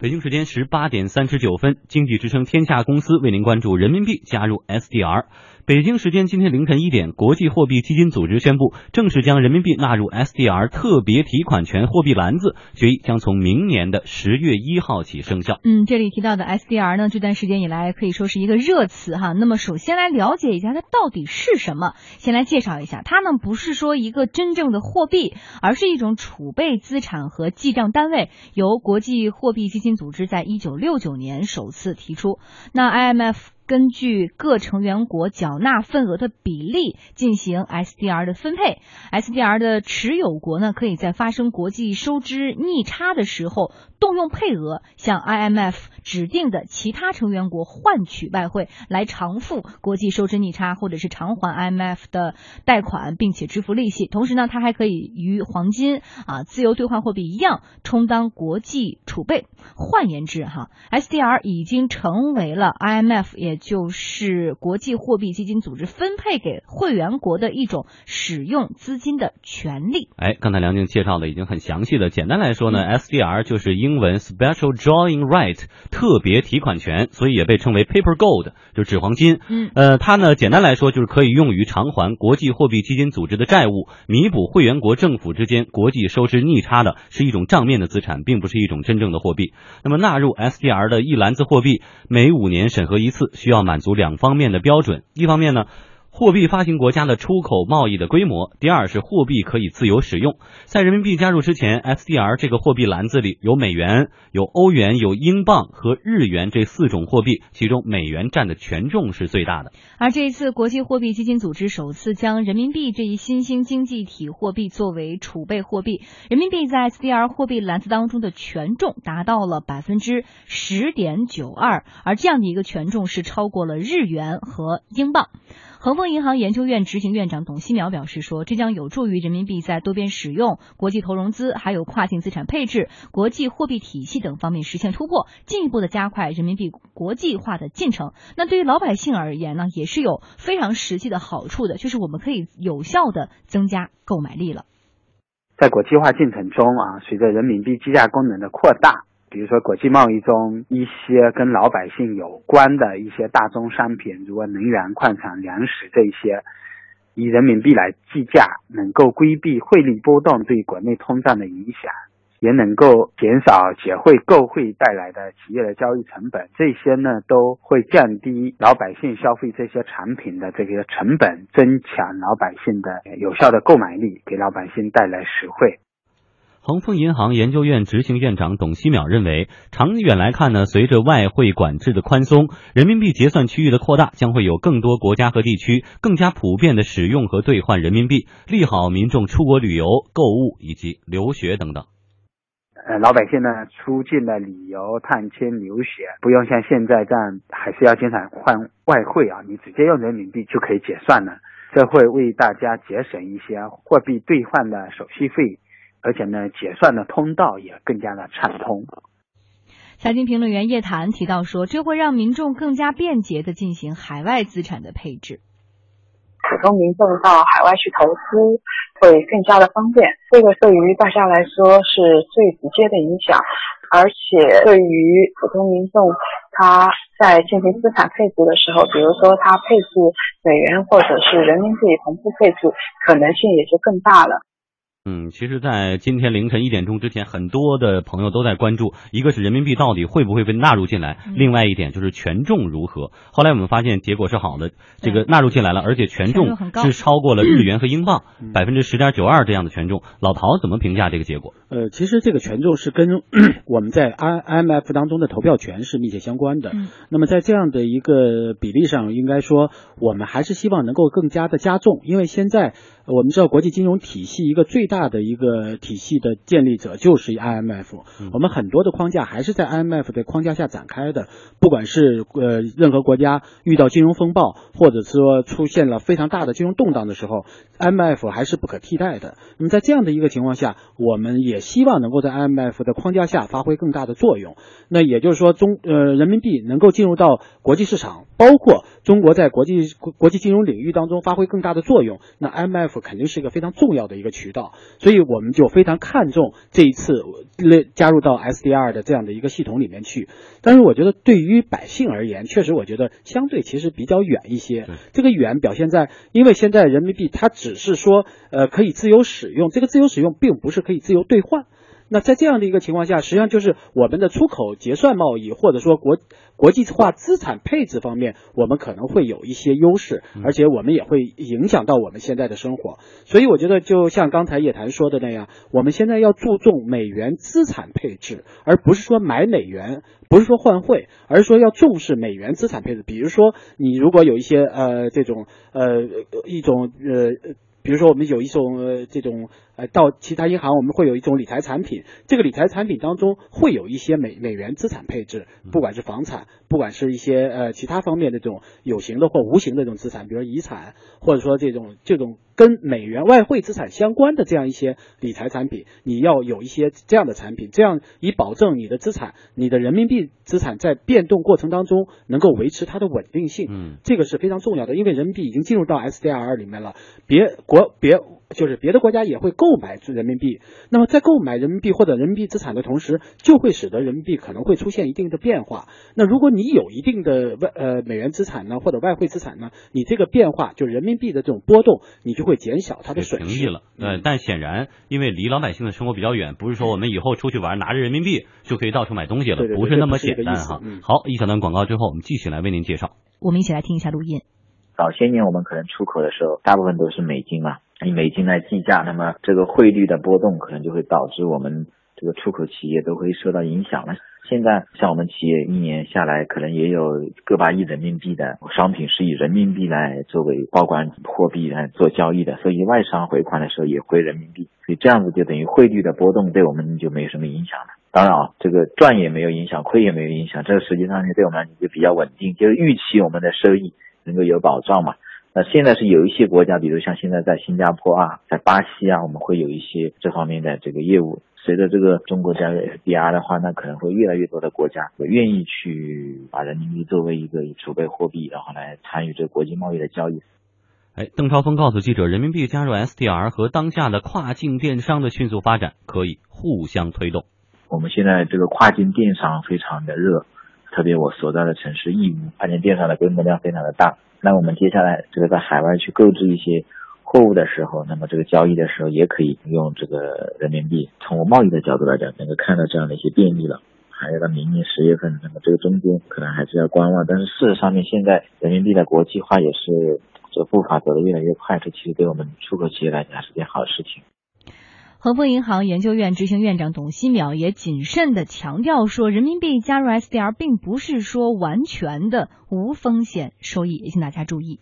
北京时间十八点三十九分，经济之声天下公司为您关注人民币加入 SDR。北京时间今天凌晨一点，国际货币基金组织宣布正式将人民币纳入 SDR 特别提款权货币篮子，决议将从明年的十月一号起生效。嗯，这里提到的 SDR 呢，这段时间以来可以说是一个热词哈。那么首先来了解一下它到底是什么，先来介绍一下，它呢不是说一个真正的货币，而是一种储备资产和记账单位，由国际货币基金组织在一九六九年首次提出。那 IMF。根据各成员国缴纳份额的比例进行 SDR 的分配，SDR 的持有国呢，可以在发生国际收支逆差的时候。动用配额向 IMF 指定的其他成员国换取外汇，来偿付国际收支逆差，或者是偿还 IMF 的贷款，并且支付利息。同时呢，它还可以与黄金啊自由兑换货币一样，充当国际储备。换言之，哈，SDR 已经成为了 IMF，也就是国际货币基金组织分配给会员国的一种使用资金的权利。哎，刚才梁静介绍的已经很详细了。简单来说呢，SDR 就是英。英文 special drawing right 特别提款权，所以也被称为 paper gold，就是纸黄金。嗯，呃，它呢简单来说就是可以用于偿还国际货币基金组织的债务，弥补会员国政府之间国际收支逆差的，是一种账面的资产，并不是一种真正的货币。那么纳入 SDR 的一篮子货币，每五年审核一次，需要满足两方面的标准，一方面呢。货币发行国家的出口贸易的规模。第二是货币可以自由使用。在人民币加入之前，SDR 这个货币篮子里有美元、有欧元、有英镑和日元这四种货币，其中美元占的权重是最大的。而这一次，国际货币基金组织首次将人民币这一新兴经济体货币作为储备货币，人民币在 SDR 货币篮子当中的权重达到了百分之十点九二，而这样的一个权重是超过了日元和英镑。恒丰银行研究院执行院长董希淼表示说，这将有助于人民币在多边使用、国际投融资、还有跨境资产配置、国际货币体系等方面实现突破，进一步的加快人民币国际化的进程。那对于老百姓而言呢，也是有非常实际的好处的，就是我们可以有效的增加购买力了。在国际化进程中啊，随着人民币计价功能的扩大。比如说，国际贸易中一些跟老百姓有关的一些大宗商品，如果能源、矿产、粮食这些，以人民币来计价，能够规避汇率波动对国内通胀的影响，也能够减少结汇购汇带来的企业的交易成本。这些呢，都会降低老百姓消费这些产品的这个成本，增强老百姓的有效的购买力，给老百姓带来实惠。恒丰银行研究院执行院长董希淼认为，长远来看呢，随着外汇管制的宽松，人民币结算区域的扩大，将会有更多国家和地区更加普遍的使用和兑换人民币，利好民众出国旅游、购物以及留学等等。呃，老百姓呢，出境的旅游、探亲、留学，不用像现在这样，还是要经常换外汇啊，你直接用人民币就可以结算了，这会为大家节省一些货币兑换的手续费。而且呢，结算的通道也更加的畅通。财经评论员叶檀提到说，这会让民众更加便捷的进行海外资产的配置。普通民众到海外去投资会更加的方便，这个对于大家来说是最直接的影响。而且对于普通民众，他在进行资产配置的时候，比如说他配置美元或者是人民币同步配置，可能性也就更大了。嗯，其实，在今天凌晨一点钟之前，很多的朋友都在关注，一个是人民币到底会不会被纳入进来，另外一点就是权重如何。后来我们发现结果是好的，这个纳入进来了，而且权重是超过了日元和英镑百分之十点九二这样的权重。老陶怎么评价这个结果？呃，其实这个权重是跟 我们在 I M F 当中的投票权是密切相关的。那么在这样的一个比例上，应该说我们还是希望能够更加的加重，因为现在。我们知道国际金融体系一个最大的一个体系的建立者就是 IMF，我们很多的框架还是在 IMF 的框架下展开的。不管是呃任何国家遇到金融风暴，或者说出现了非常大的金融动荡的时候，IMF 还是不可替代的。那么在这样的一个情况下，我们也也希望能够在 IMF 的框架下发挥更大的作用。那也就是说，中呃人民币能够进入到国际市场，包括中国在国际国际金融领域当中发挥更大的作用，那 IMF 肯定是一个非常重要的一个渠道。所以我们就非常看重这一次加入到 SDR 的这样的一个系统里面去。但是我觉得对于百姓而言，确实我觉得相对其实比较远一些。这个远表现在，因为现在人民币它只是说呃可以自由使用，这个自由使用并不是可以自由兑换。那在这样的一个情况下，实际上就是我们的出口结算贸易，或者说国国际化资产配置方面，我们可能会有一些优势，而且我们也会影响到我们现在的生活。所以我觉得，就像刚才叶檀说的那样，我们现在要注重美元资产配置，而不是说买美元，不是说换汇，而是说要重视美元资产配置。比如说，你如果有一些呃这种呃一种呃。比如说，我们有一种呃这种呃到其他银行，我们会有一种理财产品，这个理财产品当中会有一些美美元资产配置，不管是房产，不管是一些呃其他方面的这种有形的或无形的这种资产，比如遗产，或者说这种这种跟美元外汇资产相关的这样一些理财产品，你要有一些这样的产品，这样以保证你的资产，你的人民币资产在变动过程当中能够维持它的稳定性，嗯，这个是非常重要的，因为人民币已经进入到 SDR 里面了，别。国别就是别的国家也会购买人民币，那么在购买人民币或者人民币资产的同时，就会使得人民币可能会出现一定的变化。那如果你有一定的外呃美元资产呢，或者外汇资产呢，你这个变化就人民币的这种波动，你就会减小它的损失了。呃，但显然因为离老百姓的生活比较远，不是说我们以后出去玩拿着人民币就可以到处买东西了，不是那么简单哈。好，一小段广告之后，我们继续来为您介绍。我们一起来听一下录音。早些年我们可能出口的时候，大部分都是美金嘛，以美金来计价，那么这个汇率的波动可能就会导致我们这个出口企业都会受到影响了。现在像我们企业一年下来可能也有个把亿人民币的商品是以人民币来作为报关货币来做交易的，所以外商回款的时候也回人民币，所以这样子就等于汇率的波动对我们就没有什么影响了。当然啊，这个赚也没有影响，亏也没有影响，这个实际上就对我们就比较稳定，就是预期我们的收益。能够有保障嘛？那现在是有一些国家，比如像现在在新加坡啊，在巴西啊，我们会有一些这方面的这个业务。随着这个中国加入 SDR 的话，那可能会越来越多的国家愿意去把人民币作为一个储备货币，然后来参与这国际贸易的交易。哎，邓超峰告诉记者，人民币加入 SDR 和当下的跨境电商的迅速发展可以互相推动。我们现在这个跨境电商非常的热。特别我所在的城市义乌，跨境电商的规模量非常的大。那我们接下来这个在海外去购置一些货物的时候，那么这个交易的时候也可以用这个人民币。从贸易的角度来讲，能够看到这样的一些便利了。还有到明年十月份，那么这个中间可能还是要观望。但是事实上面，现在人民币的国际化也是这步伐走得越来越快，这其实对我们出口企业来讲是件好事情。恒丰银行研究院执行院长董希淼也谨慎的强调说，人民币加入 SDR 并不是说完全的无风险收益，也请大家注意。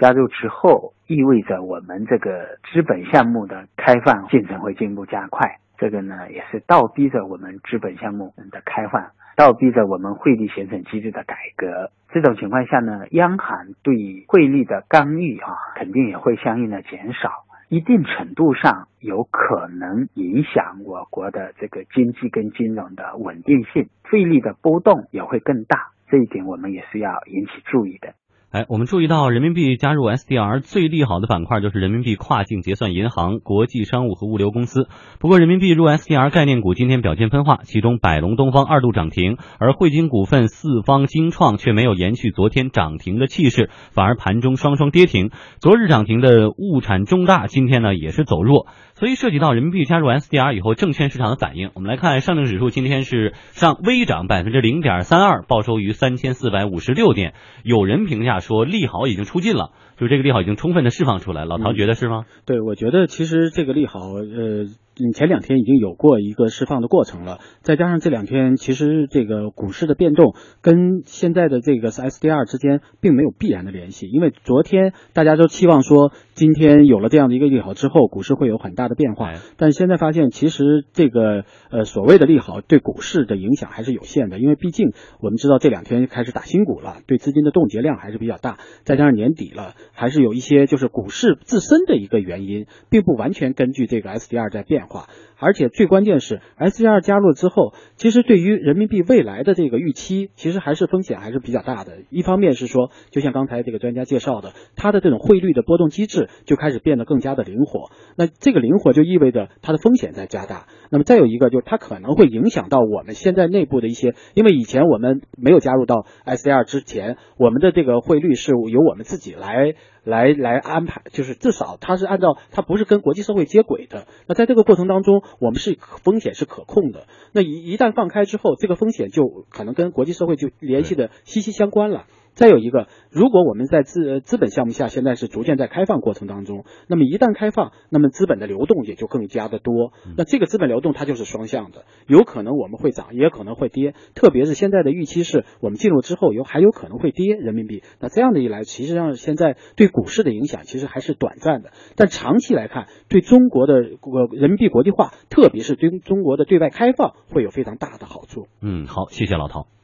加入之后，意味着我们这个资本项目的开放进程会进一步加快，这个呢也是倒逼着我们资本项目的开放，倒逼着我们汇率形成机制的改革。这种情况下呢，央行对汇率的干预啊，肯定也会相应的减少。一定程度上有可能影响我国的这个经济跟金融的稳定性，汇率的波动也会更大，这一点我们也是要引起注意的。哎，我们注意到人民币加入 SDR 最利好的板块就是人民币跨境结算银行、国际商务和物流公司。不过，人民币入 SDR 概念股今天表现分化，其中百龙东方二度涨停，而汇金股份、四方精创却没有延续昨天涨停的气势，反而盘中双双跌停。昨日涨停的物产中大今天呢也是走弱。所以涉及到人民币加入 SDR 以后，证券市场的反应。我们来看上证指数今天是上微涨百分之零点三二，报收于三千四百五十六点。有人评价说利好已经出尽了，就这个利好已经充分的释放出来。老陶觉得是吗？对，我觉得其实这个利好，呃。嗯，前两天已经有过一个释放的过程了，再加上这两天其实这个股市的变动跟现在的这个 SDR 之间并没有必然的联系，因为昨天大家都期望说今天有了这样的一个利好之后，股市会有很大的变化，但现在发现其实这个呃所谓的利好对股市的影响还是有限的，因为毕竟我们知道这两天开始打新股了，对资金的冻结量还是比较大，再加上年底了，还是有一些就是股市自身的一个原因，并不完全根据这个 SDR 在变。变化。而且最关键是，SDR 加入之后，其实对于人民币未来的这个预期，其实还是风险还是比较大的。一方面是说，就像刚才这个专家介绍的，它的这种汇率的波动机制就开始变得更加的灵活。那这个灵活就意味着它的风险在加大。那么再有一个，就是它可能会影响到我们现在内部的一些，因为以前我们没有加入到 SDR 之前，我们的这个汇率是由我们自己来。来来安排，就是至少它是按照它不是跟国际社会接轨的。那在这个过程当中，我们是风险是可控的。那一一旦放开之后，这个风险就可能跟国际社会就联系的息息相关了。再有一个，如果我们在资资本项目下现在是逐渐在开放过程当中，那么一旦开放，那么资本的流动也就更加的多。那这个资本流动它就是双向的，有可能我们会涨，也可能会跌。特别是现在的预期是我们进入之后有还有可能会跌人民币。那这样的一来，其实上现在对股市的影响其实还是短暂的，但长期来看，对中国的国人民币国际化，特别是对中国的对外开放会有非常大的好处。嗯，好，谢谢老陶。